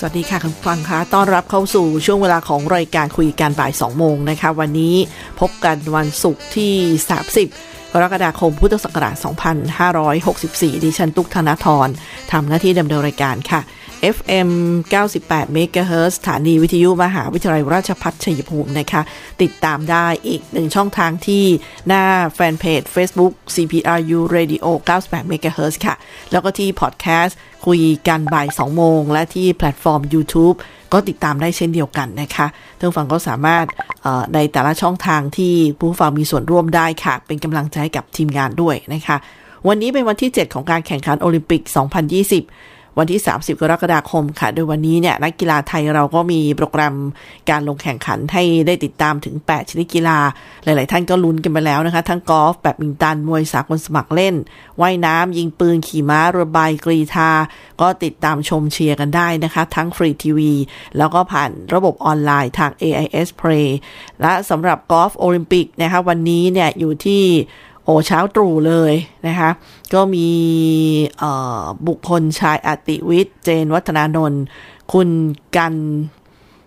สวัสดีค่ะคุณฟังคะต้อนรับเข้าสู่ช่วงเวลาของรายการคุยกันบ่าย 2 โมงนะคะ วันนี้พบกันวันศุกร์ที่ 30 กรกฎาคมพุทธศักราช 2564 ดิฉันตุกธนาธรทำหน้าที่ดำเนินรายการค่ะ FM 98 MHz สถานีวิทยุมหาวิทยาลัยราชพัฒชัยภูมินะคะ ติดตามได้อีกหนึ่งช่องทางที่หน้าแฟนเพจ Facebook CPRU Radio 98 MHz ค่ะ แล้วก็ที่พอดแคสต์คุยกันบ่าย 2 โมง และที่แพลตฟอร์ม YouTube ก็ติดตามได้เช่นเดียวกันนะคะท่านฟังก็สามารถในแต่ละช่องทางที่ผู้ฟังมีส่วนร่วมได้ค่ะ เป็นกำลังใจกับทีมงานด้วยนะคะ วันนี้เป็นวันที่ 7 ของการแข่งขันโอลิมปิก 2020 วันที่ 30 กรกฎาคมค่ะ โดยวันนี้เนี่ยนักกีฬาไทยเราก็มีโปรแกรมการลงแข่งขันให้ได้ติดตามถึง 8 ชนิดกีฬา หลาย ๆ ท่านก็ลุ้นกันไปแล้วนะคะ ทั้งกอล์ฟแบดมินตัน มวยสากลสมัครเล่น ว่ายน้ำยิงปืน ขี่ม้าเรือใบกรีธา ก็ติดตามชมเชียร์กันได้นะคะ ทั้งฟรีทีวี แล้วก็ผ่านระบบออนไลน์ทาง AIS Play และสำหรับกอล์ฟโอลิมปิกนะคะวันนี้เนี่ยอยู่ที่ โอ้เช้าตรู่เลยนะคะ ก็มีบุคคลชายอติวิทย์ เจนวัฒนานนท์คุณกัน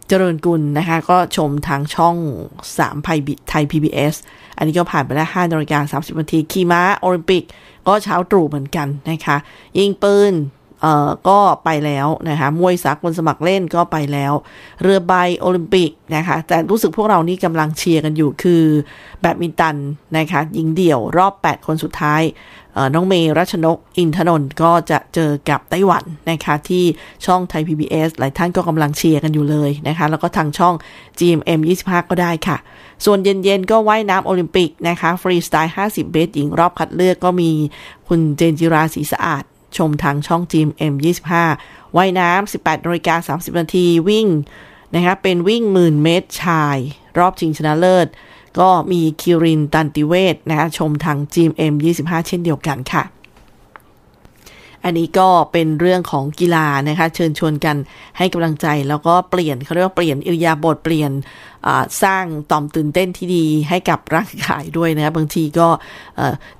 เจริญกุลนะคะ ก็ชมทางช่อง3ไพบิไทย PBS อันนี้ก็ผ่านไปแล้ว5นาฬิกา30นาที ขี่ม้าโอลิมปิก ก็เช้าตรู่เหมือนกันนะคะ ยิงปืน เอ่อก็ไปแล้วนะคะมวยสากลสมัครเล่นก็ไปแล้ว เรือใบโอลิมปิกนะคะแต่รู้สึกพวกเรานี่กำลังเชียร์กันอยู่คือแบดมินตันนะคะยิงเดี่ยวรอบ 8 คนสุดท้ายน้องเมย์รัชนกอินทนนท์ก็จะเจอกับไต้หวันนะคะที่ช่องไทย PBS หลายท่านก็กำลังเชียร์กันอยู่เลยนะคะแล้วก็ทางช่อง GMM 25 ก็ได้ค่ะ ส่วนเย็นๆ ก็ว่ายน้ำโอลิมปิกนะคะฟรีสไตล์ 50 เบสหญิงรอบคัดเลือกก็มีคุณเจนจิราศรีสะอาด ชมทางช่องจีม M25 ว่ายน้ำ 18นาฬิกา30 นาทีวิ่งนะคะเป็นวิ่งหมื่นเมตรชาย รอบชิงชนะเลิศ ก็มีคิรินตันติเวศนะคะชมทางจีม M25 เช่นเดียวกันค่ะ อันนี้ก็เป็นเรื่องของกีฬานะคะ เชิญชวนกันให้กำลังใจแล้วก็เปลี่ยนเขาเรียกว่าเปลี่ยนอิริยาบถเปลี่ยน สร้างต่อมตื่นเต้นที่ดีให้กับร่างกายด้วยนะบางทีก็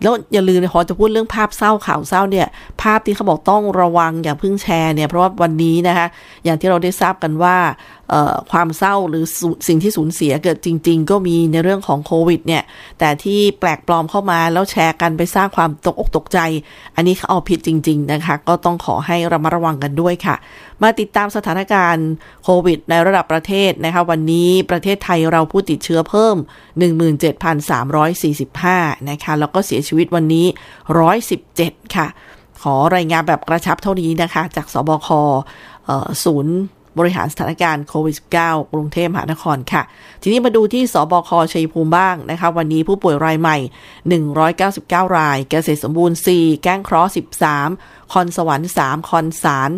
แล้วอย่าลืมนะพอจะพูดเรื่องภาพเศร้าข่าวเศร้าเนี่ย ภาพที่เขาบอกต้องระวังอย่าเพิ่งแชร์เนี่ยเพราะว่าวันนี้นะคะอย่างที่เราได้ทราบกันว่า ความเศร้าหรือสิ่งที่สูญเสียเกิดจริง ๆ ก็มีในเรื่องของโควิดเนี่ย แต่ที่แปลกปลอมเข้ามาแล้วแชร์กันไปสร้างความตกอกตกใจ อันนี้เขาเอาผิดจริง ๆ นะคะ ก็ต้องขอให้ระมัดระวังกันด้วยค่ะ มาติดตามสถานการณ์โควิด ในระดับประเทศนะคะวันนี้ประเทศไทยเราผู้ติดเชื้อเพิ่ม 17,345 นะคะแล้วก็เสียชีวิตวันนี้ 117 ค่ะ ขอรายงานแบบกระชับเท่านี้นะคะ จากสบคศูนย์ บริหารสถานการณ์โควิด -19 กรุงเทพมหานครค่ะ ทีนี้มาดูที่สบคชัยภูมิบ้างนะคะ วันนี้ผู้ป่วยรายใหม่ 199 ราย เกษตรสมบูรณ์ 4 แก้งเคราะห์13 คอนสวรรค์ 3 คอนสาร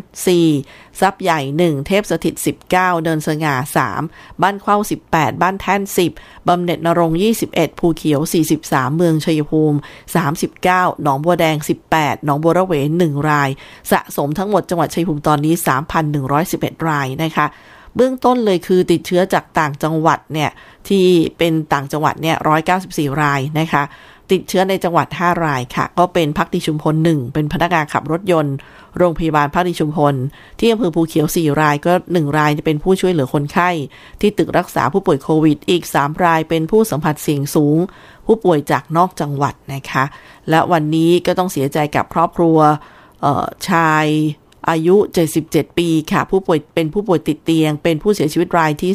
4ซับใหญ่ 1 เทพสถิต 19 เดินสง่า 3 บ้านเข้า 18 บ้านแท่น 10 บำเหน็จนรง 21 ภูเขียว 43 เมืองชัยภูมิ 39 หนองบัวแดง 18 หนองบัวระเว1ราย สะสมทั้งหมดจังหวัดชัยภูมิตอนนี้ 3,111 รายนะคะเบื้องต้นเลยคือติดเชื้อจากต่างจังหวัดเนี่ยที่เป็นต่างจังหวัดเนี่ย194 รายนะคะ ติดเชื้อในจังหวัด 5 รายค่ะ ก็เป็นพักดีชุมพล 1 เป็นพนักงานขับรถยนต์ โรงพยาบาลพักดีชุมพล ที่อำเภอภูเขียว 4 รายก็ 1 รายจะเป็นผู้ช่วยเหลือคนไข้ ที่ตึกรักษาผู้ป่วยโควิด อีก 3 รายเป็นผู้สัมผัสเสี่ยงสูง ผู้ป่วยจากนอกจังหวัดนะคะ และวันนี้ก็ต้องเสียใจกับครอบครัวชายอายุ 77 ปีค่ะ ผู้ป่วยเป็นผู้ป่วยติดเตียง เป็นผู้เสียชีวิตรายที่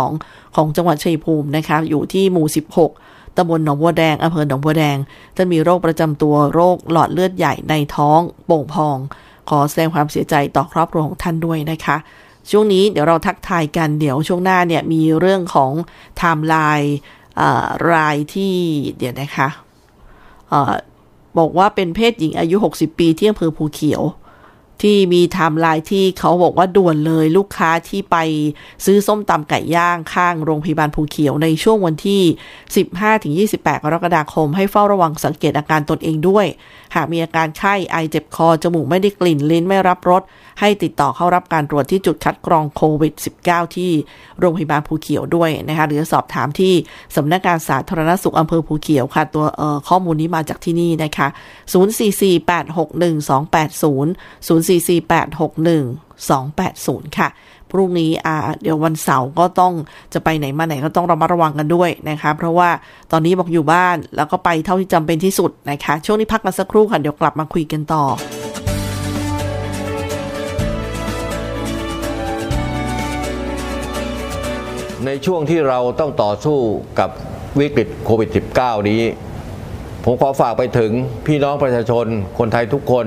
32 ของจังหวัดชัยภูมินะคะ อยู่ที่หมู่ 16 ตำบลหนองบัวแดงอำเภอหนองบัวแดง จะมีโรคประจำตัวโรคหลอดเลือดใหญ่ในท้องโป่งพอง ขอแสดงความเสียใจต่อครอบครัวของท่านด้วยนะคะช่วงนี้เดี๋ยวเราทักทายกันเดี๋ยวช่วงหน้าเนี่ยมีเรื่องของไทม์ไลน์รายที่เดี๋ยวนะคะบอกว่าเป็นเพศหญิงอายุ 60 ปีที่อำเภอภูเขียว ที่มีไทม์ไลน์ที่เขาบอกว่าด่วนเลยลูกค้าที่ไปซื้อส้มตำไก่ย่างข้างโรงพยาบาลภูเขียวในช่วงวันที่ 15-28 กรกฎาคม ให้เฝ้าระวังสังเกตอาการตนเองด้วย หากมีอาการไข้ไอเจ็บคอ จมูกไม่ได้กลิ่นลิ้นไม่รับรสให้ติดต่อเข้ารับการตรวจที่จุดคัดกรองโควิด -19 ที่โรงพยาบาลภูเขียวด้วยนะคะหรือสอบถามที่สำนักงานสาธารณสุขอำเภอภูเขียวค่ะ ตัวข้อมูลนี้มาจากที่นี่นะคะ 044861280 0448612800ค่ะ พรุ่งนี้อ่าเดี๋ยววันเสาร์ก็ต้องจะไปไหนมาไหนก็ต้องระมัดระวังกันด้วยนะคะ เพราะว่าตอนนี้บอกอยู่บ้านแล้วก็ไปเท่าที่จำเป็นที่สุดนะคะ ช่วงนี้พักกันสักครู่ค่ะ เดี๋ยวกลับมาคุยกันต่อในช่วงที่เราต้องต่อสู้กับวิกฤตโควิด -19 นี้ ผมขอฝากไปถึงพี่น้องประชาชนคนไทยทุกคน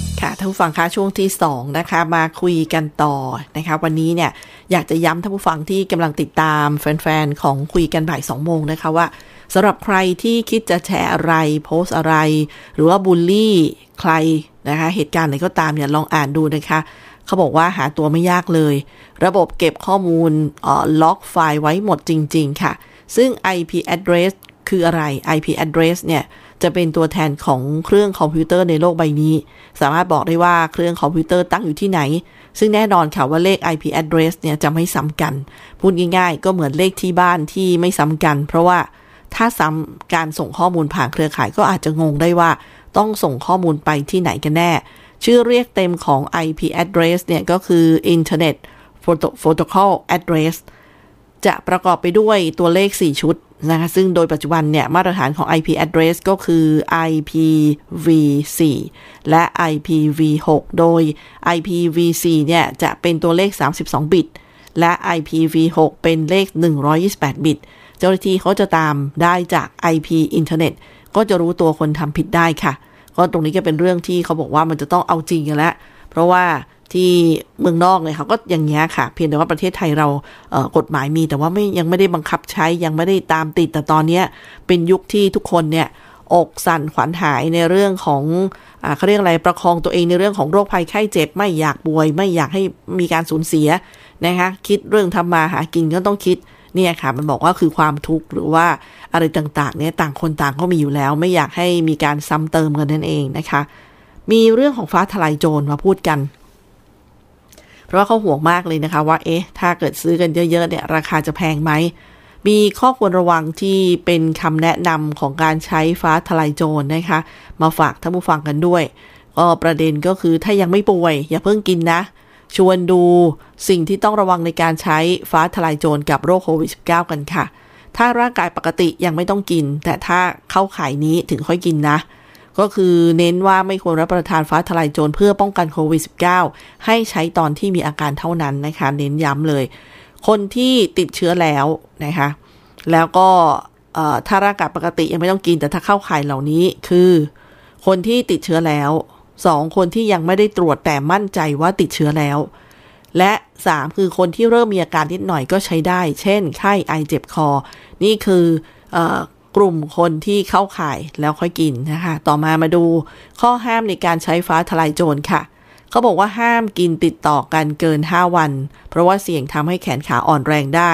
ค่ะท่านผู้ฟังคะช่วงที่2นะคะมาคุยกันต่อนะคะวันนี้เนี่ยอยากจะย้ำท่านผู้ฟังที่กำลังติดตามแฟนๆของคุยกันบ่าย2โมงนะคะว่าสำหรับใครที่คิดจะแชร์อะไรโพสอะไร หรือว่าบูลลี่ใครนะคะเหตุการณ์ไหนก็ตามเนี่ยลองอ่านดูนะคะเขาบอกว่าหาตัวไม่ยากเลย ระบบเก็บข้อมูลlog file ไว้หมดจริง ๆ ค่ะ ซึ่ง IP address คืออะไร IP address เนี่ย จะเป็นตัวแทนของเครื่องคอมพิวเตอร์ในโลกใบนี้ สามารถบอกได้ว่าเครื่องคอมพิวเตอร์ตั้งอยู่ที่ไหน ซึ่งแน่นอนค่ะว่าเลข IP address เนี่ยจะไม่ซ้ำกัน พูดง่ายๆ ก็เหมือนเลขที่บ้านที่ไม่ซ้ำกัน เพราะว่าถ้าซ้ำการส่งข้อมูลผ่านเครือข่ายก็อาจจะงงได้ว่า ต้องส่งข้อมูลไปที่ไหนกันแน่ ชื่อเรียกเต็มของ IP address เนี่ยก็คือ Internet Protocol Address จะประกอบไปด้วยตัวเลข 4 ชุดนะคะซึ่งโดยปัจจุบันเนี่ย มาตรฐานของ IP address ก็คือ IPv4 และ IPv6 โดย IPv4 เนี่ย จะเป็นตัวเลข 32 บิต และ IPv6 เป็นเลข 128 บิต เจ้าหน้าที่เขาจะตามได้จาก IP อินเทอร์เน็ต ก็จะรู้ตัวคนทำผิดได้ค่ะ ก็ตรงนี้ก็เป็นเรื่องที่เขาบอกว่ามันจะต้องเอาจริงกันแล้ว เพราะว่า ที่เมืองนอกเนี่ยเขาก็อย่างเงี้ยค่ะ เพียงแต่ว่าประเทศไทยเราเกฎหมายมีแต่ว่าไม่ยังไม่ได้บังคับใช้ยังไม่ได้ตามติดแต่ตอนนี้เป็นยุคที่ทุกคนเนี่ยอกสั่นขวัญหายในเรื่องของอเขาเรียกอะไรประคองตัวเองในเรื่องของโรคภัยไข้เจ็บ ไม่อยากป่วย ไม่อยากให้มีการสูญเสียนะคะคิดเรื่องทำมาหากินก็ต้องคิดเนี่ยค่ะ มันบอกว่าคือความทุกข์หรือว่าอะไรต่างๆ เนี่ยต่างคนต่างก็มีอยู่แล้ว ไม่อยากให้มีการซ้ำเติมกันนั่นเองนะคะ มีเรื่องของฟ้าทลายโจรมาพูดกัน เพราะว่าเขาห่วงมากเลยนะคะว่า เอ๊ะ ถ้าเกิดซื้อกันเยอะๆ เนี่ย ราคาจะแพงไหม มีข้อควรระวังที่เป็นคำแนะนำของการใช้ฟ้าทลายโจรนะคะ มาฝากท่านผู้ฟังกันด้วยก็ประเด็นก็คือถ้ายังไม่ป่วย อย่าเพิ่งกินนะ ชวนดูสิ่งที่ต้องระวังในการใช้ฟ้าทลายโจรกับโรคโควิด -19 กันค่ะ ถ้าร่างกายปกติยังไม่ต้องกิน แต่ถ้าเข้าข่ายนี้ถึงค่อยกินนะ ก็คือเน้นว่าไม่ควรรับประทานฟ้าทลายโจรเพื่อป้องกันโควิด -19 ให้ใช้ตอนที่มีอาการเท่านั้นนะคะ เน้นย้ำเลย คนที่ติดเชื้อแล้วนะคะ แล้วก็ถ้าร่างกายปกติยังไม่ต้องกิน แต่ถ้าเข้าข่ายเหล่านี้คือ คนที่ติดเชื้อแล้วสองคนที่ยังไม่ได้ตรวจแต่มั่นใจว่าติดเชื้อแล้ว และสามคือคนที่เริ่มมีอาการนิดหน่อยก็ใช้ได้ เช่น ไข้ไอเจ็บคอ นี่คือ กลุ่มคนที่เข้าข่ายแล้วค่อยกินนะคะ ต่อมามาดูข้อห้ามในการใช้ฟ้าทลายโจรค่ะ เขาบอกว่าห้ามกินติดต่อกันเกิน 5 วัน เพราะว่าเสี่ยงทำให้แขนขาอ่อนแรงได้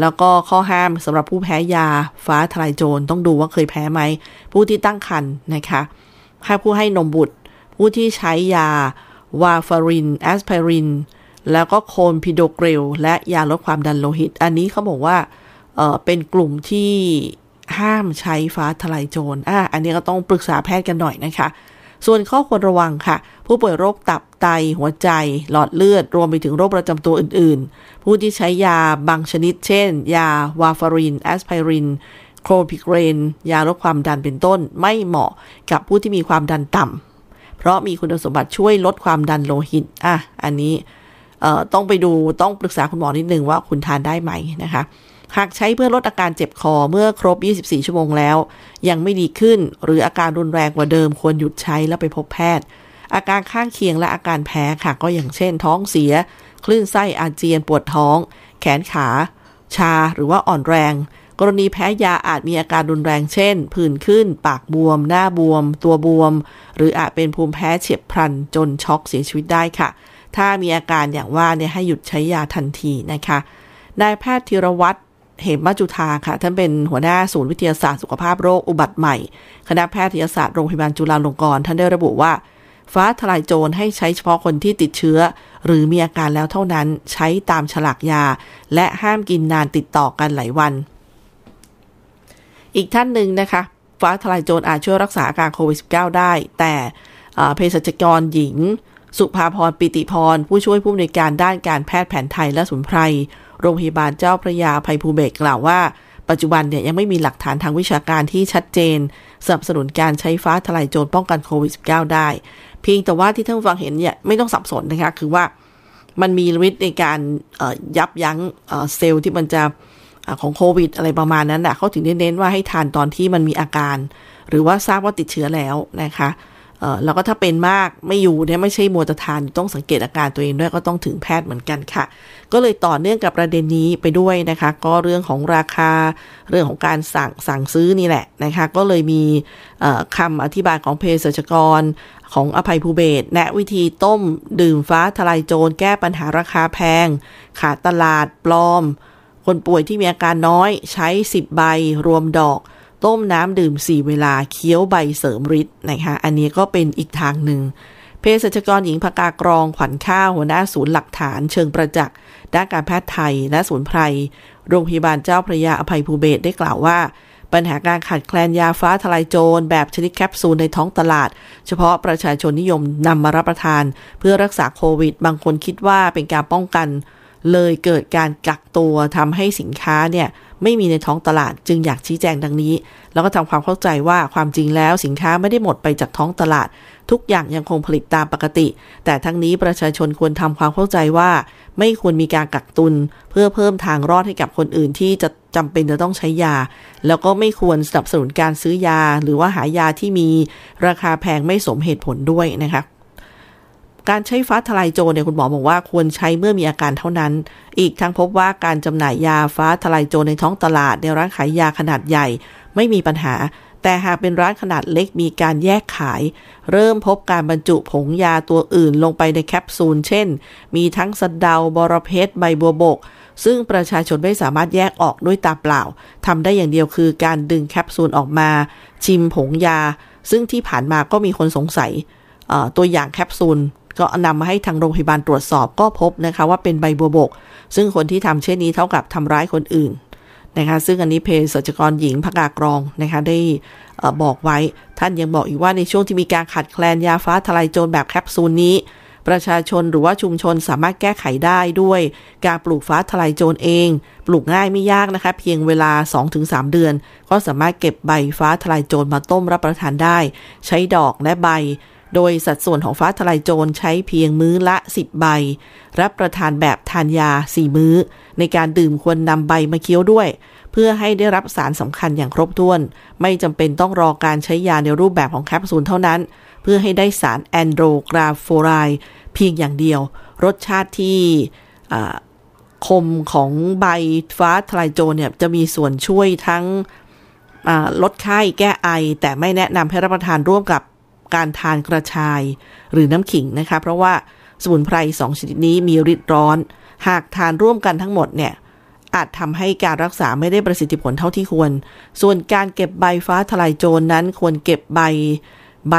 แล้วก็ข้อห้ามสำหรับผู้แพ้ยาฟ้าทลายโจรต้องดูว่าเคยแพ้ไหม ผู้ที่ตั้งครรภ์นะคะให้ผู้ให้นมบุตร ผู้ที่ใช้ยาวาฟารินแอสไพริน แล้วก็โคลพิโดเกรลและยาลดความดันโลหิต อันนี้เขาบอกว่าเเป็นกลุ่มที่ ห้ามใช้ฟ้าทลายโจรอะอันนี้ก็ต้องปรึกษาแพทย์กันหน่อยนะคะ ส่วนข้อควรระวังค่ะ ผู้ป่วยโรคตับไตหัวใจ หลอดเลือด รวมไปถึงโรคประจำตัวอื่น ๆ ผู้ที่ใช้ยาบางชนิด เช่น ยาวาฟาริน แอสไพริน โคลพิโดเกรล ยาลดความดันเป็นต้น ไม่เหมาะกับผู้ที่มีความดันต่ำเพราะมีคุณสมบัติช่วยลดความดันโลหิตอะอันนี้ต้องไปดูต้องปรึกษาคุณหมอนิดนึงว่าคุณทานได้ไหมนะคะ หากใช้เพื่อลดอาการเจ็บคอเมื่อครบ 24 ชั่วโมงแล้ว ยังไม่ดีขึ้นหรืออาการรุนแรงกว่าเดิมควรหยุดใช้แล้วไปพบแพทย์ อาการข้างเคียงและอาการแพ้ค่ะก็อย่างเช่น ท้องเสีย คลื่นไส้อาเจียนปวดท้อง แขนขา ชาหรือว่าอ่อนแรง กรณีแพ้ยาอาจมีอาการรุนแรงเช่น ผื่นขึ้น ปากบวม หน้าบวม ตัวบวม หรืออาจเป็นภูมิแพ้เฉียบพลันจนช็อกเสียชีวิตได้ค่ะ ถ้ามีอาการอย่างว่าเนี่ยให้หยุดใช้ยาทันทีนะคะนายแพทย์ธีรวัตร เหมมัจุธาค่ะ ท่านเป็นหัวหน้าศูนย์วิทยาศาสตร์สุขภาพโรคอุบัติใหม่ คณะแพทยศาสตร์โรงพยาบาลจุฬาลงกรณ์ท่านได้ระบุว่า ฟ้าทลายโจรให้ใช้เฉพาะคนที่ติดเชื้อ หรือมีอาการแล้วเท่านั้นใช้ตามฉลากยา และห้ามกินนานติดต่อกันหลายวัน อีกท่านหนึ่งนะคะ ฟ้าทลายโจรอาจช่วยรักษาอาการโควิด -19 ได้ แต่เภสัชกรหญิง สุภาพรปิติพรผู้ช่วยผู้อำนวยการด้านการแพทย์แผนไทยและสมุนไพร โรงพยาบาลเจ้าพระยาภัยภูเบศกล่าวว่า ปัจจุบันเนี่ยยังไม่มีหลักฐานทางวิชาการที่ชัดเจนสนับสนุนการใช้ฟ้าทลายโจรป้องกันโควิด -19 ได้ เพียงแต่ว่าที่ท่านฟังเห็นเนี่ยไม่ต้องสับสนนะคะ คือว่ามันมีฤทธิ์ในการยับยั้งเซลล์ที่มันจะของโควิด อะไรประมาณนั้นนะเขาถึงเน้นว่าให้ทานตอนที่มันมีอาการ หรือว่าทราบว่าติดเชื้อแล้วนะคะ แล้วก็ถ้าเป็นมากไม่อยู่เนี่ยไม่ใช่มัวจะทานต้องสังเกตอาการตัวเองด้วยก็ต้องถึงแพทย์เหมือนกันค่ะ ก็เลยต่อเนื่องกับประเด็นนี้ไปด้วยนะคะ ก็เรื่องของราคาเรื่องของการสั่งสั่งซื้อนี่แหละนะคะ ก็เลยมีคำอธิบายของเภสัชกรของอภัยภูเบศแนะวิธีต้มดื่มฟ้าทลายโจรแก้ปัญหาราคาแพง ขาดตลาดปลอม คนป่วยที่มีอาการน้อยใช้ 10 ใบรวมดอก ต้มน้ำดื่ม 4 เวลาเคี้ยวใบเสริมฤทธิ์นะคะอันนี้ก็เป็นอีกทางหนึ่งเภสัชกรหญิงพกากรองขวัญข้าวหัวหน้าศูนย์หลักฐานเชิงประจักษ์ด้านการแพทย์ไทยและศูนย์ไพรโรงพยาบาลเจ้าพระยาอภัยภูเบศได้กล่าวว่า ปัญหาการขาดแคลนยาฟ้าทลายโจรแบบชนิดแคปซูลในท้องตลาด เฉพาะประชาชนนิยมนำมารับประทาน เพื่อรักษาโควิด บางคนคิดว่าเป็นการป้องกัน เลยเกิดการกักตัวทำให้สินค้าเนี่ย ไม่มีในท้องตลาดจึงอยากชี้แจงดังนี้ แล้วก็ทำความเข้าใจว่าความจริงแล้วสินค้าไม่ได้หมดไปจากท้องตลาด ทุกอย่างยังคงผลิตตามปกติ แต่ทั้งนี้ประชาชนควรทำความเข้าใจว่า ไม่ควรมีการกักตุน เพื่อเพิ่มทางรอดให้กับคนอื่นที่จะจำเป็นจะต้องใช้ยา แล้วก็ไม่ควรสนับสนุนการซื้อยา หรือว่าหายาที่มีราคาแพงไม่สมเหตุผลด้วยนะคะ การใช้ฟ้าทลายโจรเนี่ยคุณหมอบอกว่าควรใช้เมื่อมีอาการเท่านั้น อีกทั้งพบว่าการจำหน่ายยาฟ้าทลายโจรในท้องตลาดในร้านขายยาขนาดใหญ่ ไม่มีปัญหา แต่หากเป็นร้านขนาดเล็กมีการแยกขาย เริ่มพบการบรรจุผงยาตัวอื่นลงไปในแคปซูล เช่น มีทั้งสะเดาบอระเพ็ดใบบัวบก ซึ่งประชาชนไม่สามารถแยกออกด้วยตาเปล่าทำได้อย่างเดียวคือการดึงแคปซูลออกมา ชิมผงยา ซึ่งที่ผ่านมาก็มีคนสงสัยตัวอย่างแคปซูล ก็นำมาให้ทางโรงพยาบาลตรวจสอบก็พบนะคะว่าเป็นใบบัวบก ซึ่งคนที่ทำเช่นนี้เท่ากับทำร้ายคนอื่นนะคะซึ่งอันนี้เพศสัจกรหญิงพกากรองนะคะได้บอกไว้ท่านยังบอกอีกว่าในช่วงที่มีการขัดแคลนยาฟ้าทลายโจรแบบแคปซูลนี้ ประชาชนหรือว่าชุมชนสามารถแก้ไขได้ด้วย การปลูกฟ้าทลายโจรเอง ปลูกง่ายไม่ยากนะคะเพียงเวลา 2-3 เดือน ก็สามารถเก็บใบฟ้าทลายโจรมาต้มรับประทานได้ ใช้ดอกและใบ โดยสัดส่วนของฟ้าทลายโจรใช้เพียงมื้อละ 10 ใบ รับประทานแบบทานยา 4 มื้อ ในการดื่มควรนำใบมาเคี้ยวด้วย เพื่อให้ได้รับสารสำคัญอย่างครบถ้วน ไม่จำเป็นต้องรอการใช้ยาในรูปแบบของแคปซูลเท่านั้น เพื่อให้ได้สารแอนโดรกราโฟไรเพียงอย่างเดียว รสชาติที่คมของใบฟ้าทลายโจรเนี่ยจะมีส่วนช่วยทั้งลดไข้แก้ไอ แต่ไม่แนะนำให้รับประทานร่วมกับ การทานกระชายหรือน้ำขิงนะคะ เพราะว่าสมุนไพรสองชนิดนี้มีฤทธิ์ร้อน หากทานร่วมกันทั้งหมดเนี่ยอาจทำให้การรักษาไม่ได้ประสิทธิผลเท่าที่ควร ส่วนการเก็บใบฟ้าทลายโจรนั้นควรเก็บใบใบ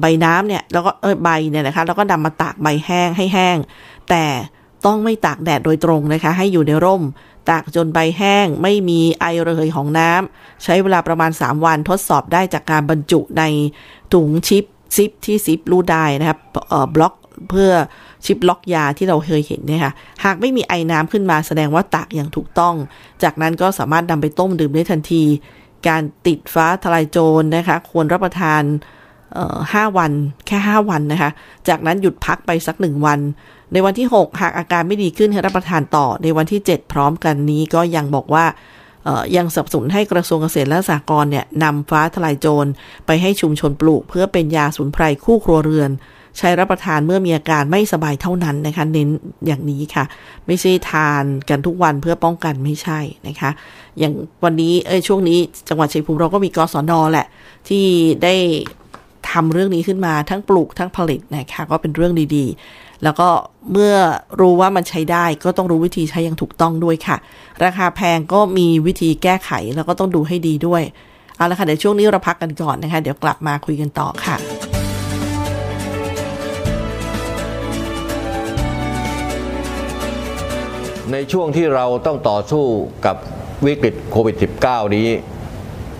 ใบน้ำเนี่ยแล้วก็เออใบเนี่ยนะคะแล้วก็นำมาตากใบแห้งให้แห้ง แต่ต้องไม่ตากแดดโดยตรงนะคะ ให้อยู่ในร่ม ตากจนใบแห้ง ไม่มีไอระเหยของน้ำใช้เวลาประมาณ 3 วันทดสอบได้จากการบรรจุในถุงชิปซิปที่ซิปรูได้นะครับบล็อกเพื่อชิปล็อกยาที่เราเคยเห็นเนี่ยค่ะ หากไม่มีไอน้ำขึ้นมาแสดงว่าตากอย่างถูกต้อง จากนั้นก็สามารถนำไปต้มดื่มได้ทันที การติดฟ้าทลายโจรนะคะ ควรรับประทาน ห้าวันแค่5วันนะคะ จากนั้นหยุดพักไปสักหนึ่งวัน ในวันที่ 6 หากอาการไม่ดีขึ้นให้รับประทานต่อในวันที่ 7 พร้อมกันนี้ก็ยังบอกว่ายังสับสนให้กระทรวงเกษตรและสหกรณ์เนี่ยนำฟ้าทลายโจรไปให้ชุมชนปลูก เพื่อเป็นยาสมุนไพรคู่ครัวเรือน ใช้รับประทานเมื่อมีอาการไม่สบายเท่านั้นนะคะเน้นอย่างนี้ค่ะ ไม่ใช่ทานกันทุกวันเพื่อป้องกันไม่ใช่นะคะ อย่างวันนี้เอ้ช่วงนี้จังหวัดชัยภูมิเราก็มีกศนแหละ ที่ได้ ทำเรื่องนี้ขึ้นมาทั้งปลูกทั้งผลิตนะคะก็เป็นเรื่องดีๆ แล้วก็เมื่อรู้ว่ามันใช้ได้ก็ต้องรู้วิธีใช้อย่างถูกต้องด้วยค่ะ ราคาแพงก็มีวิธีแก้ไขแล้วก็ต้องดูให้ดีด้วยเอาละค่ะเดี๋ยวช่วงนี้เราพักกันก่อนนะคะ เดี๋ยวกลับมาคุยกันต่อค่ะในช่วงที่เราต้องต่อสู้กับวิกฤตโควิด -19 นี้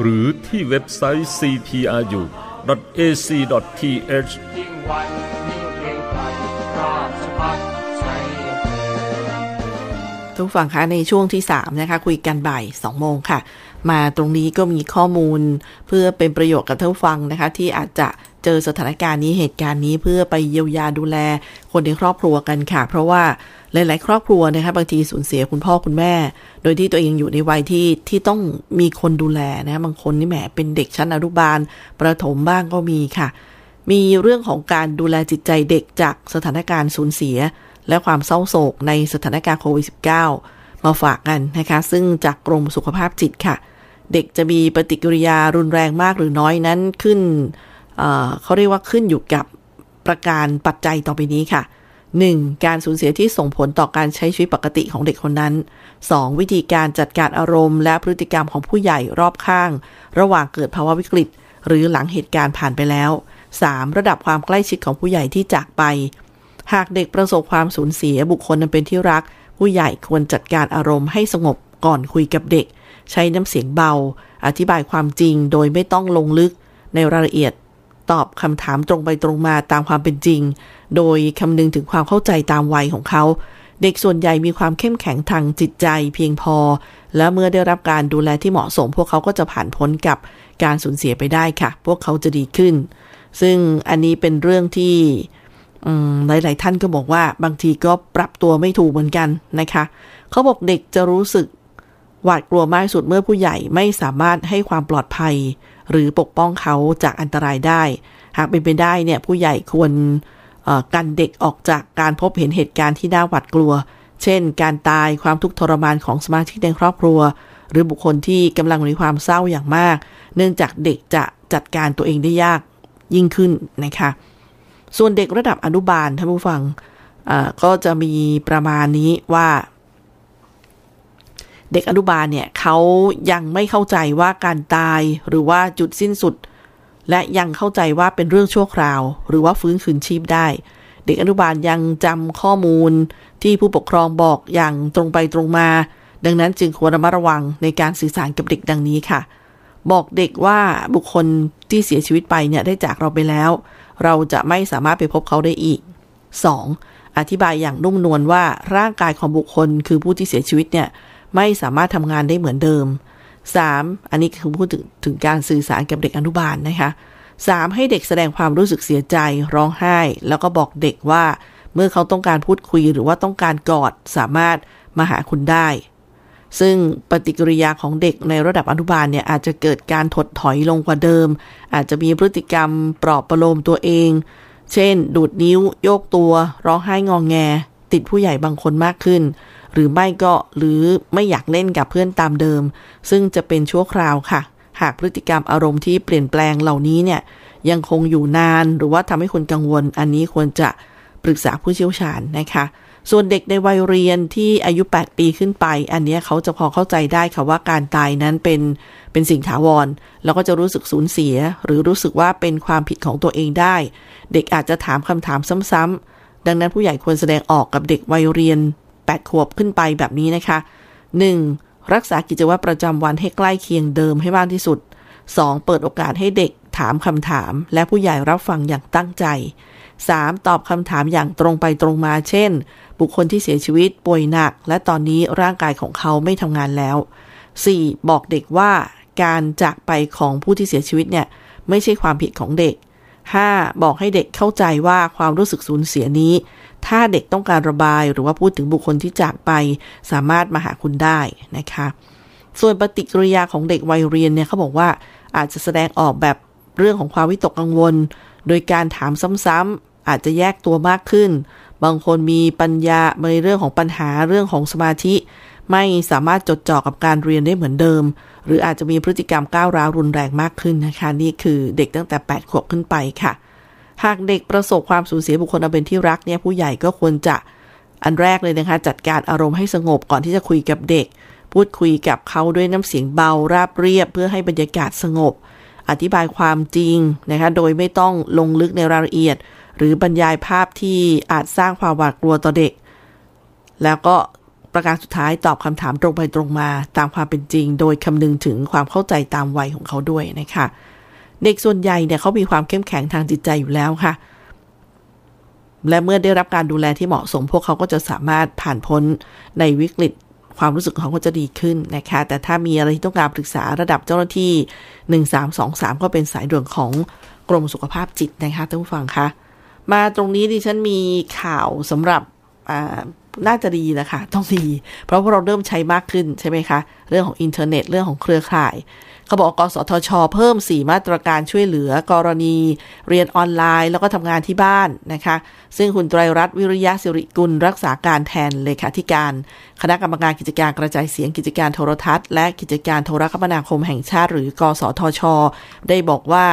หรือที่เว็บไซต์ cpru.ac.th ยิ่งวันยิ่งเกรงไกรราชพัฒชัยภูมิทุกฝั่งคะในช่วงที่ 3 นะคะ คุยกันบ่าย 2 โมงค่ะ มาตรงนี้ก็มีข้อมูลเพื่อเป็นประโยชน์กับท่านผู้ฟังนะคะ ที่อาจจะเจอสถานการณ์นี้เหตุการณ์นี้เพื่อไปเยียวยาดูแลคนในครอบครัวกันค่ะ เพราะว่า หลาย ๆ ครอบครัวนะคะบางทีสูญเสียคุณพ่อคุณแม่ โดยที่ตัวเองอยู่ในวัยที่ที่ต้องมีคนดูแลนะบางคนนี่แหมเป็นเด็กชั้นอนุบาล ประถมบ้างก็มีค่ะ มีเรื่องของการดูแลจิตใจเด็กจากสถานการณ์สูญเสีย และความเศร้าโศกในสถานการณ์โควิด -19 มาฝากกันนะคะ ซึ่งจากกรมสุขภาพจิตค่ะ เด็กจะมีปฏิกิริยารุนแรงมากหรือน้อยนั้นขึ้นเเขาเรียกว่าขึ้นอยู่กับประการปัจจัยต่อไปนี้ค่ะ 1. การสูญเสียที่ส่งผลต่อการใช้ชีวิตปกติของเด็กคนนั้น 2. วิธีการจัดการอารมณ์ และพฤติกรรมของผู้ใหญ่รอบข้าง ระหว่างเกิดภาวะวิกฤต หรือหลังเหตุการณ์ผ่านไปแล้ว 3. ระดับความใกล้ชิดของผู้ใหญ่ที่จากไป หากเด็กประสบความสูญเสียบุคคลนั้นเป็นที่รัก ผู้ใหญ่ควรจัดการอารมณ์ให้สงบก่อนคุยกับเด็ก ใช้น้ำเสียงเบา อธิบายความจริงโดยไม่ต้องลงลึก ในรายละเอียด ตอบคำถามตรงไปตรงมาตามความเป็นจริง โดยคำนึงถึงความเข้าใจตามวัยของเขา เด็กส่วนใหญ่มีความเข้มแข็งทางจิตใจเพียงพอ และเมื่อได้รับการดูแลที่เหมาะสม พวกเขาก็จะผ่านพ้นกับการสูญเสียไปได้ค่ะ พวกเขาจะดีขึ้น ซึ่งอันนี้เป็นเรื่องที่หลาย ๆ ท่านก็บอกว่าบางทีก็ปรับตัวไม่ถูกเหมือนกันนะคะ เขาบอกเด็กจะรู้สึกหวาดกลัวมากสุดเมื่อผู้ใหญ่ไม่สามารถให้ความปลอดภัย หรือปกป้องเขาจากอันตรายได้ หากเป็นไปได้เนี่ยผู้ใหญ่ควรกันเด็กออกจากการพบเห็นเหตุการณ์ที่น่าหวาดกลัว เช่น การตายความทุกข์ทรมานของสมาชิกในครอบครัว หรือบุคคลที่กำลังมีความเศร้าอย่างมาก เนื่องจากเด็กจะจัดการตัวเองได้ยากยิ่งขึ้นนะคะ ส่วนเด็กระดับอนุบาลท่านผู้ฟังก็จะมีประมาณนี้ว่า เด็กอนุบาลเนี่ยเขายังไม่เข้าใจว่าการตายหรือว่าจุดสิ้นสุด และยังเข้าใจว่าเป็นเรื่องชั่วคราว หรือว่าฟื้นคืนชีพได้ เด็กอนุบาลยังจำข้อมูลที่ผู้ปกครองบอกอย่างตรงไปตรงมา ดังนั้นจึงควรระมัดระวังในการสื่อสารกับเด็กดังนี้ค่ะ บอกเด็กว่าบุคคลที่เสียชีวิตไปเนี่ยได้จากเราไปแล้ว เราจะไม่สามารถไปพบเขาได้อีก 2. อธิบายอย่างนุ่มนวลว่าร่างกายของบุคคลคือผู้ที่เสียชีวิตเนี่ย ไม่สามารถทำงานได้เหมือนเดิม 3. อันนี้คือพูดถึงถึงการสื่อสารกับเด็กอนุบาลนะคะ 3. ให้เด็กแสดงความรู้สึกเสียใจ ร้องไห้ แล้วก็บอกเด็กว่าเมื่อเขาต้องการพูดคุยหรือว่าต้องการกอดสามารถมาหาคุณได้ ซึ่งปฏิกิริยาของเด็กในระดับอนุบาลเนี่ยอาจจะเกิดการถดถอยลงกว่าเดิม อาจจะมีพฤติกรรมปลอบประโลมตัวเอง เช่น ดูดนิ้ว โยกตัว ร้องไห้งองแง ติดผู้ใหญ่บางคนมากขึ้น หรือไม่ก็หรือไม่อยากเล่นกับเพื่อนตามเดิม ซึ่งจะเป็นชั่วคราวค่ะ หากพฤติกรรมอารมณ์ที่เปลี่ยนแปลงเหล่านี้เนี่ยยังคงอยู่นานหรือว่าทำให้คนกังวล อันนี้ควรจะปรึกษาผู้เชี่ยวชาญนะคะ ส่วนเด็กในวัยเรียนที่อายุ 8 ปีขึ้นไป อันนี้เขาจะพอเข้าใจได้ค่ะว่าการตายนั้นเป็นเป็นสิ่งถาวร แล้วก็จะรู้สึกสูญเสีย หรือรู้สึกว่าเป็นความผิดของตัวเองได้ เด็กอาจจะถามคำถามซ้ำๆดังนั้นผู้ใหญ่ควรแสดงออกกับเด็กวัยเรียน 8 ขวบขึ้นไปแบบนี้นะคะ 1. รักษากิจวัตรประจำวันให้ใกล้เคียงเดิมให้มากที่สุด 2. เปิดโอกาสให้เด็กถามคำถาม และผู้ใหญ่รับฟังอย่างตั้งใจ 3. ตอบคำถามอย่างตรงไปตรงมา เช่น บุคคลที่เสียชีวิตป่วยหนัก และตอนนี้ร่างกายของเขาไม่ทำงานแล้ว 4. บอกเด็กว่าการจากไปของผู้ที่เสียชีวิตเนี่ย ไม่ใช่ความผิดของเด็ก 5. บอกให้เด็กเข้าใจว่าความรู้สึกสูญเสียนี้ ถ้าเด็กต้องการระบายหรือว่าพูดถึงบุคคลที่จากไป สามารถมาหาคุณได้นะคะ ส่วนปฏิกิริยาของเด็กวัยเรียนเนี่ยเขาบอกว่าอาจจะแสดงออกแบบเรื่องของความวิตกกังวล โดยการถามซ้ำๆอาจจะแยกตัวมากขึ้น บางคนมีปัญญาในเรื่องของปัญหาเรื่องของสมาธิ ไม่สามารถจดจ่อกับการเรียนได้เหมือนเดิม หรืออาจจะมีพฤติกรรมก้าวร้าวรุนแรงมากขึ้นนะคะ นี่คือเด็กตั้งแต่ 8 ขวบขึ้นไปค่ะ หากเด็กประสบความสูญเสียบุคคลอันเป็นที่รักเนี่ยผู้ใหญ่ก็ควรจะอันแรกเลยนะคะ จัดการอารมณ์ให้สงบก่อนที่จะคุยกับเด็ก พูดคุยกับเขาด้วยน้ำเสียงเบาราบเรียบ เพื่อให้บรรยากาศสงบ อธิบายความจริงนะคะโดยไม่ต้องลงลึกในรายละเอียด หรือบรรยายภาพที่อาจสร้างความหวาดกลัวต่อเด็ก แล้วก็ประการสุดท้ายตอบคำถามตรงไปตรงมา ตามความเป็นจริง โดยคำนึงถึงความเข้าใจตามวัยของเขาด้วยนะคะ เด็กส่วนใหญ่เนี่ยเขามีความเข้มแข็งทางจิตใจอยู่แล้วค่ะ และเมื่อได้รับการดูแลที่เหมาะสม พวกเขาก็จะสามารถผ่านพ้นในวิกฤตความรู้สึกของเขาจะดีขึ้นนะคะ แต่ถ้ามีอะไรที่ต้องการปรึกษาระดับเจ้าหน้าที่ 1323 ก็เป็นสายด่วนของกรมสุขภาพจิตนะคะท่านผู้ฟังคะ มาตรงนี้ดิฉันมีข่าวสำหรับ น่าจะดีนะคะต้องดี เพราะว่าเราเริ่มใช้มากขึ้นใช่ไหมคะ เรื่องของอินเทอร์เน็ตเรื่องของเครือข่ายเขาบอกกสทช เพิ่ม 4 มาตรการช่วยเหลือกรณี เรียนออนไลน์แล้วก็ทำงานที่บ้านนะคะ ซึ่งคุณไตรรัตน์วิริยะสิริกุลรักษาการแทนเลขาธิการ คณะกรรมการกิจการกระจายเสียงกิจการโทรทัศน์ และกิจการโทรคมนาคมแห่งชาติ หรือกสทช ได้บอกว่า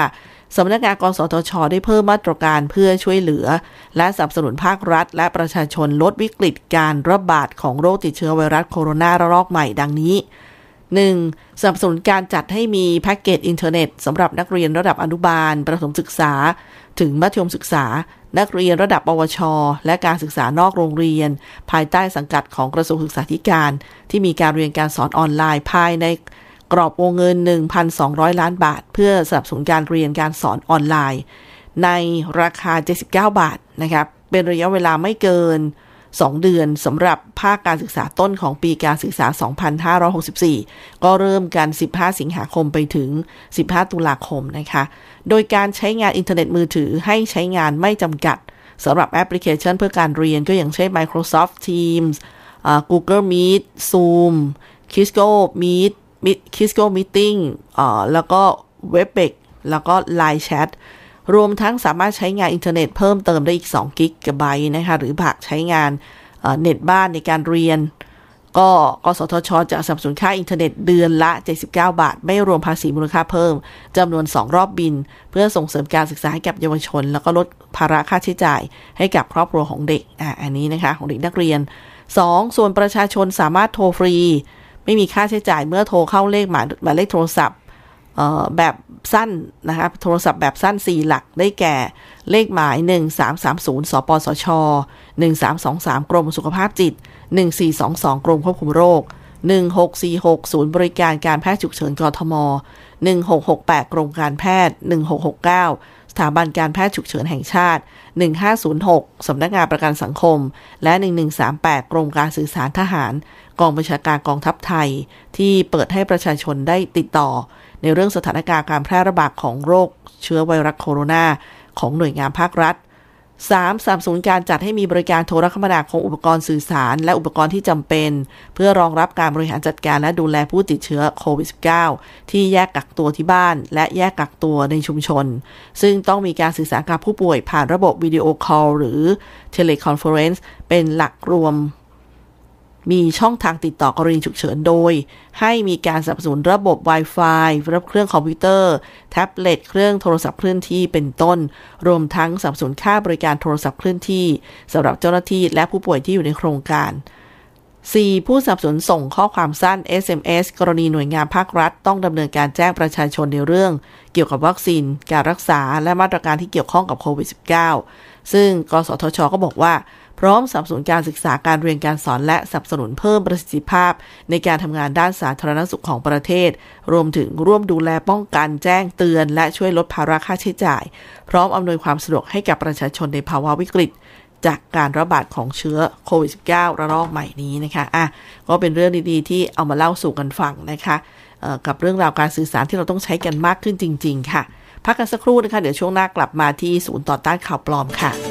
สำนักงานกสทช ได้เพิ่มมาตรการเพื่อช่วยเหลือ และสนับสนุนภาครัฐ และประชาชนลดวิกฤตการระบาดของโรคติดเชื้อไวรัสโคโรนาระลอกใหม่ดังนี้ 1. สนับสนุนการจัดให้มีแพ็กเกจอินเทอร์เน็ตสำหรับนักเรียนระดับอนุบาล ประถมศึกษา ถึงมัธยมศึกษา นักเรียนระดับปวช และการศึกษานอกโรงเรียน ภายใต้สังกัดของกระทรวงศึกษาธิการ ที่มีการเรียนการสอนออนไลน์ภายใน กรอบวงเงิน 1,200 ล้านบาท เพื่อสนับสนุนการเรียนการสอนออนไลน์ ในราคา 79 บาทนะครับ เป็นระยะเวลาไม่เกิน 2 เดือนสำหรับภาคการศึกษาต้นของปีการศึกษา 2564 ก็เริ่มกัน 15 สิงหาคมไปถึง 15 ตุลาคมนะคะ โดยการใช้งานอินเทอร์เน็ตมือถือให้ใช้งานไม่จำกัดสำหรับแอปพลิเคชันเพื่อการเรียนก็อย่างเช่น Microsoft Teams Google Meet Zoom Cisco Meet Cisco Meeting แล้วก็ Webex แล้วก็ Line Chat รวมทั้งสามารถใช้งานอินเทอร์เน็ตเพิ่มเติมได้อีก2กิกะไบต์นะคะ หรือหากใช้งานเน็ตบ้านในการเรียน ก็กสทช จะสนับสนุนค่าอินเทอร์เน็ตเดือนละ 79 บาท ไม่รวมภาษีมูลค่าเพิ่มจำนวน 2 รอบบิน เพื่อส่งเสริมการศึกษาให้กับเยาวชน แล้วก็ลดภาระค่าใช้จ่ายให้กับครอบครัวของเด็กอ่าอันนี้นะคะของเด็กนักเรียน 2. ส่วนประชาชนสามารถโทรฟรี ไม่มีค่าใช้จ่ายเมื่อโทรเข้าเลขหมายหมายเลขโทรศัพท์แบบสั้นนะคะโทรศัพท์แบบสั้น 4 หลักได้แก่เลขหมาย 1330 สปสช 1323 กรมสุขภาพจิต 1422 กรมควบคุมโรค 1646 ศูนย์บริการการแพทย์ฉุกเฉินกทม 1668 กรมการแพทย์ 1669 สถาบันการแพทย์ฉุกเฉินแห่งชาติ 1506 สำนักงานประกันสังคม และ 1138 กรมการสื่อสารทหาร กองบัญชาการกองทัพไทย ที่เปิดให้ประชาชนได้ติดต่อ ในเรื่องสถานการณ์การแพร่ระบาดของโรค เชื้อไวรัสโคโรนาของหน่วยงานภาครัฐ 3. สนับสนุนการจัดให้มีบริการโทรคมนาคมอุปกรณ์สื่อสาร และอุปกรณ์ที่จำเป็น เพื่อรองรับการบริหารจัดการและดูแลผู้ติดเชื้อโควิด -19 ที่แยกกักตัวที่บ้าน และแยกกักตัวในชุมชน ซึ่งต้องมีการสื่อสารกับผู้ป่วยผ่านระบบวิดีโอคอลหรือteleconference เป็นหลักรวม มีช่องทางติดต่อกรณีฉุกเฉินโดย ให้มีการสนับสนุนระบบ Wi-Fi รับเครื่องคอมพิวเตอร์ แท็บเล็ต เครื่องโทรศัพท์เคลื่อนที่เป็นต้น รวมทั้งสนับสนุนค่าบริการโทรศัพท์เคลื่อนที่สำหรับเจ้าหน้าที่และผู้ป่วยที่อยู่ในโครงการ 4. ผู้สนับสนุนส่งข้อความสั้น SMS กรณีหน่วยงานภาครัฐ ต้องดำเนินการแจ้งประชาชนในเรื่อง เกี่ยวกับวัคซีน การรักษา และมาตรการที่เกี่ยวข้องกับโควิด -19 ซึ่งกสทช ก็บอกว่า พร้อมสนับสนุนการศึกษาการเรียนการสอนและสนับสนุนเพิ่มประสิทธิภาพ ในการทำงานด้านสาธารณสุขของประเทศ รวมถึงร่วมดูแลป้องกันแจ้งเตือน และช่วยลดภาระค่าใช้จ่าย พร้อมอำนวยความสะดวกให้กับประชาชนในภาวะวิกฤตจากการระบาดของเชื้อโควิด -19 ระลอกใหม่นี้นะคะ อะ ก็เป็นเรื่องดีๆ ที่เอามาเล่าสู่กันฟังนะคะกับเรื่องราวการสื่อสารที่เราต้องใช้กันมากขึ้นจริง ๆ ค่ะ พักกันสักครู่นะคะ เดี๋ยวช่วงหน้ากลับมาที่ศูนย์ต่อต้านข่าวปลอมค่ะ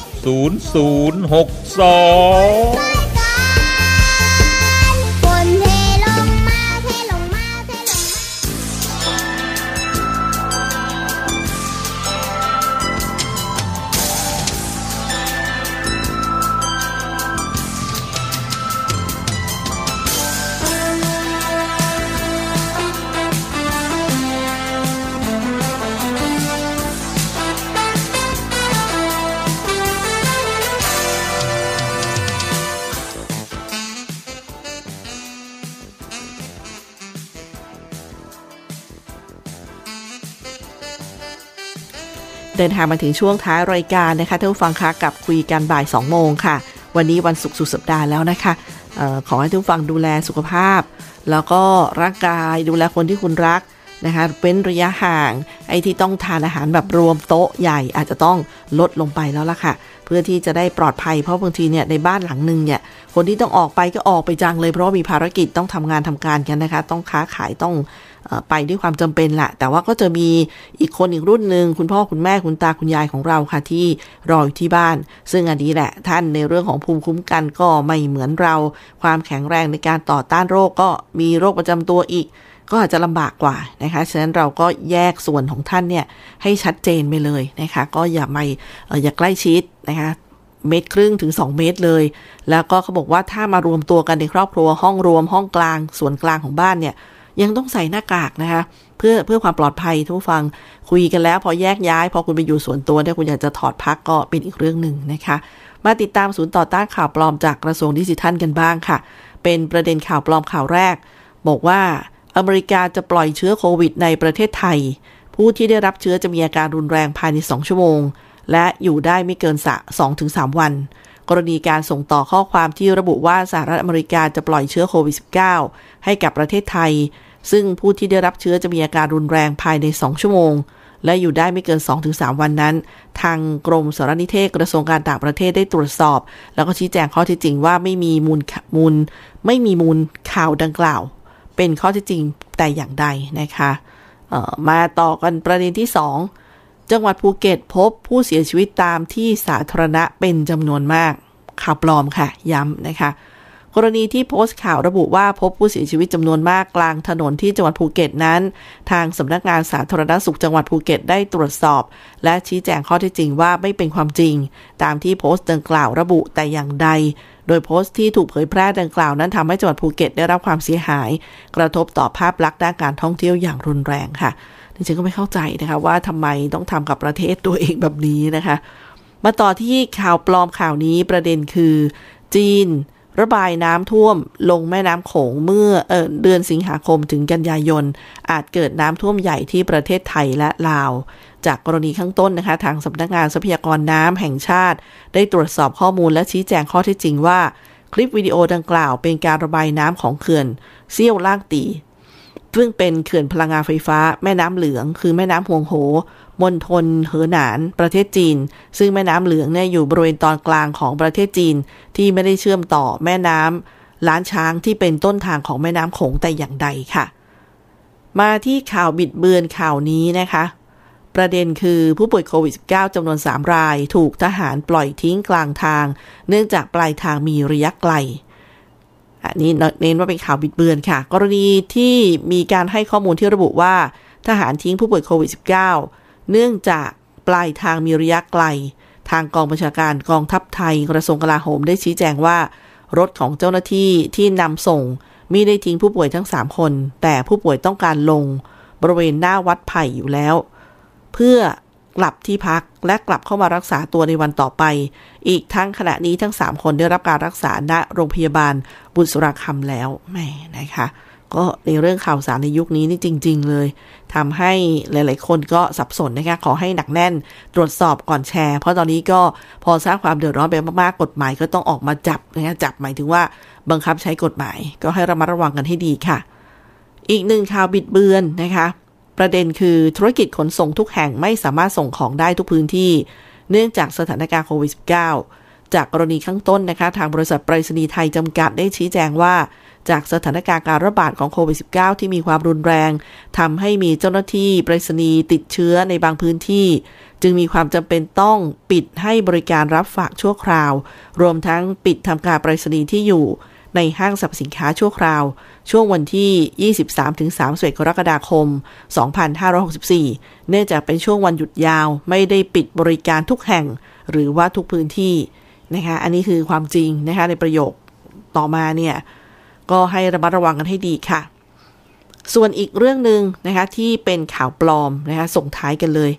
0062 เดินทางมาถึงช่วงท้ายรายการนะคะท่านผู้ฟังคะกับคุยกันบ่าย 2 โมงค่ะ วันนี้วันศุกร์สุดสัปดาห์แล้วนะคะออขอให้ท่านผู้ฟังดูแลสุขภาพ แล้วก็ร่างกายดูแลคนที่คุณรักนะคะเว้นระยะห่าง ไอ้ที่ต้องทานอาหารแบบรวมโต๊ะใหญ่อาจจะต้องลดลงไปแล้วล่ะค่ะ พื่อที่จะได้ปลอดภัยเพราะบางทีเนี่ยในบ้านหลังหนึ่งเนี่ยคนที่ต้องออกไปก็ออกไปจังเลยเพราะมีภารกิจต้องทำงานทำการกันนะคะ ต้องค้าขายต้องไปด้วยความจำเป็นแหละแต่ว่าก็จะมีอีกคนอีกรุ่นหนึ่งคุณพ่อคุณแม่คุณตาคุณยายของเราค่ะที่รออยู่ที่บ้าน ซึ่งอันนี้แหละท่านในเรื่องของภูมิคุ้มกันก็ไม่เหมือนเรา ความแข็งแรงในการต่อต้านโรคก็มีโรคประจำตัวอีก ก็อาจจะลำบากกว่านะคะฉะนั้นเราก็แยกส่วนของท่านเนี่ยให้ชัดเจนไปเลยนะคะ ก็อย่าไม่เอ่ออย่าใกล้ชิดนะคะเมตรครึ่งถึง 2 เมตรเลย แล้วก็เขาบอกว่าถ้ามารวมตัวกันในครอบครัวห้องรวมห้องกลางส่วนกลางของบ้านเนี่ย ยังต้องใส่หน้ากากนะคะ เพื่อเพื่อความปลอดภัยทุกฟังคุยกันแล้ว พอแยกย้าย พอคุณไปอยู่ส่วนตัวถ้าคุณอยากจะถอดพักก็เป็นอีกเรื่องหนึ่งนะคะ มาติดตามศูนย์ต่อต้านข่าวปลอมจากกระทรวงดิจิทัลกันบ้างค่ะ เป็นประเด็นข่าวปลอมข่าวแรก บอกว่า อเมริกาจะปล่อยเชื้อโควิดในประเทศไทย ผู้ที่ได้รับเชื้อจะมีอาการรุนแรงภายใน 2 ชั่วโมง และอยู่ได้ไม่เกินสะ2-3 วัน กรณีการส่งต่อข้อความที่ระบุว่าสหรัฐอเมริกาจะปล่อยเชื้อโควิด -19 ให้กับประเทศไทย ซึ่งผู้ที่ได้รับเชื้อจะมีอาการรุนแรงภายใน 2 ชั่วโมง และอยู่ได้ไม่เกิน 2-3 วันนั้น ทางกรมสารนิเทศกระทรวงการต่างประเทศได้ตรวจสอบ แล้วก็ชี้แจงข้อเท็จจริงว่าไม่มีมูลมูล ไม่มีมูลข่าวดังกล่าว เป็นข้อเท็จจริงแต่อย่างใดนะคะมาต่อกันประเด็นที่ 2 จังหวัดภูเก็ตพบผู้เสียชีวิตตามที่สาธารณะเป็นจำนวนมากข่าวปลอมค่ะ ย้ำนะคะ กรณีที่โพสต์ข่าวระบุว่าพบผู้เสียชีวิตจำนวนมากกลางถนนที่จังหวัดภูเก็ตนั้น ทางสำนักงานสาธารณสุขจังหวัดภูเก็ตได้ตรวจสอบ และชี้แจงข้อเท็จจริงว่าไม่เป็นความจริง ตามที่โพสต์ดังกล่าวระบุแต่อย่างใด โดยโพสต์ที่ถูกเผยแพร่ดังกล่าวนั้นทำให้จังหวัดภูเก็ตได้รับความเสียหาย กระทบต่อภาพลักษณ์ด้านการท่องเที่ยวอย่างรุนแรงค่ะดิฉันก็ไม่เข้าใจนะคะว่าทำไมต้องทำกับประเทศตัวเองแบบนี้นะคะ มาต่อที่ข่าวปลอมข่าวนี้ประเด็นคือ จีนระบายน้ำท่วมลงแม่น้ำโขงเมื่อเออเดือนสิงหาคมถึงกันยายน อาจเกิดน้ำท่วมใหญ่ที่ประเทศไทยและลาว จากกรณีข้างต้นนะคะ ทางสำนักงานทรัพยากรน้ำแห่งชาติ ได้ตรวจสอบข้อมูลและชี้แจงข้อเท็จจริงว่า คลิปวิดีโอดังกล่าวเป็นการระบายน้ำของเขื่อนเซี่ยวล่างตีซึ่งเป็นเขื่อนพลังงานไฟฟ้าแม่น้ำเหลือง คือแม่น้ำฮวงโหมณฑลเหอหนาน ประเทศจีน ซึ่งแม่น้ำเหลืองเนี่ยอยู่บริเวณตอนกลางของประเทศจีน ที่ไม่ได้เชื่อมต่อแม่น้ำล้านช้างที่เป็นต้นทางของแม่น้ำโขงแต่อย่างใดค่ะ มาที่ข่าวบิดเบือนข่าวนี้นะคะ ประเด็นคือผู้ป่วยโควิด -19 จำนวน 3 ราย ถูกทหารปล่อยทิ้งกลางทาง เนื่องจากปลายทางมีระยะไกล อันนี้เน้นว่าเป็นข่าวบิดเบือนค่ะ กรณีที่มีการให้ข้อมูลที่ระบุว่าทหารทิ้งผู้ป่วยโควิด -19 เนื่องจากปลายทางมีระยะไกล ทางกองบัญชาการกองทัพไทยกระทรวงกลาโหมได้ชี้แจงว่า รถของเจ้าหน้าที่ที่นำส่งมิได้ทิ้งผู้ป่วยทั้ง 3 คน แต่ผู้ป่วยต้องการลง บริเวณหน้าวัดไผ่อยู่แล้ว เพื่อกลับที่พักและกลับเข้ามารักษาตัวในวันต่อไป อีกทั้งขณะนี้ทั้ง 3 คนได้รับการรักษาณโรงพยาบาลบุษราคำแล้วแม่นะคะ ก็ในเรื่องข่าวสารในยุคนี้นี่จริง ๆ เลยทำให้หลาย ๆ คนก็สับสนนะคะขอให้หนักแน่นตรวจสอบก่อนแชร์ เพราะตอนนี้ก็พอสร้างความเดือดร้อนไปมากๆกฎหมายก็ต้องออกมาจับนะคะจับหมายถึงว่าบังคับใช้กฎหมาย ก็ให้ระมัดระวังกันให้ดีค่ะ อีกหนึ่งข่าวบิดเบือนนะคะ ประเด็นคือธุรกิจขนส่งทุกแห่งไม่สามารถส่งของได้ทุกพื้นที่ เนื่องจากสถานการณ์โควิด -19 จากกรณีข้างต้นนะคะ ทางบริษัทไปรษณีย์ไทยจำกัดได้ชี้แจงว่า จากสถานการณ์การระบาดของโควิด -19 ที่มีความรุนแรงทำให้มีเจ้าหน้าที่ไปรษณีย์ติดเชื้อในบางพื้นที่ จึงมีความจำเป็นต้องปิดให้บริการรับฝากชั่วคราว รวมทั้งปิดทำการไปรษณีย์ที่อยู่ ในห้างสรรพสินค้าชั่วคราว ช่วงวันที่ 23-31กรกฎาคม 2564 เนื่องจากเป็นช่วงวันหยุดยาวไม่ได้ปิดบริการทุกแห่ง หรือว่าทุกพื้นที่นะคะอันนี้คือความจริงนะคะในประโยคต่อมาเนี่ย ก็ให้ระมัดระวังกันให้ดีค่ะ ส่วนอีกเรื่องหนึ่งนะคะที่เป็นข่าวปลอมนะคะส่งท้ายกันเลย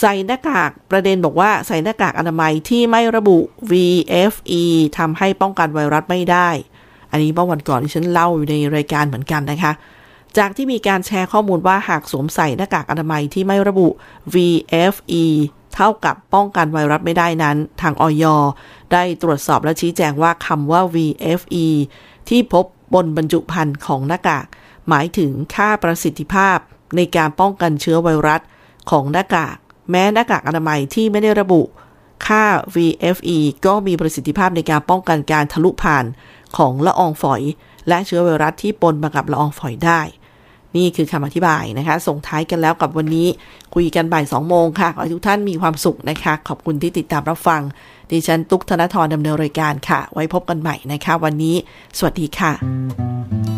ใส่หน้ากากประเด็นบอกว่าใส่หน้ากากอนามัยที่ไม่ระบุ VFE ทำให้ป้องกันไวรัสไม่ได้ อันนี้เมื่อวันก่อนที่ฉันเล่าอยู่ในรายการเหมือนกันนะคะ จากที่มีการแชร์ข้อมูลว่าหากสวมใส่หน้ากากอนามัยที่ไม่ระบุ VFE เท่ากับป้องกันไวรัสไม่ได้นั้น ทางออยได้ตรวจสอบและชี้แจงว่าคำว่า VFE ที่พบบนบรรจุภัณฑ์ของหน้ากาก หมายถึงค่าประสิทธิภาพในการป้องกันเชื้อไวรัสของหน้ากาก แม้หน้ากากอนามัยที่ไม่ได้ระบุค่า VFE ก็มีประสิทธิภาพในการป้องกันการทะลุผ่าน ของละอองฝอย และเชื้อไวรัสที่ปนมากับละอองฝอยได้ นี่คือคำอธิบายนะคะ ส่งท้ายกันแล้วกับวันนี้คุยกันบ่ายสองโมงค่ะขอให้ทุกท่านมีความสุขนะคะ ขอบคุณที่ติดตามรับฟัง ดิฉันตุ๊กธนทรดำเนินรายการค่ะ ไว้พบกันใหม่นะคะ วันนี้ สวัสดีค่ะ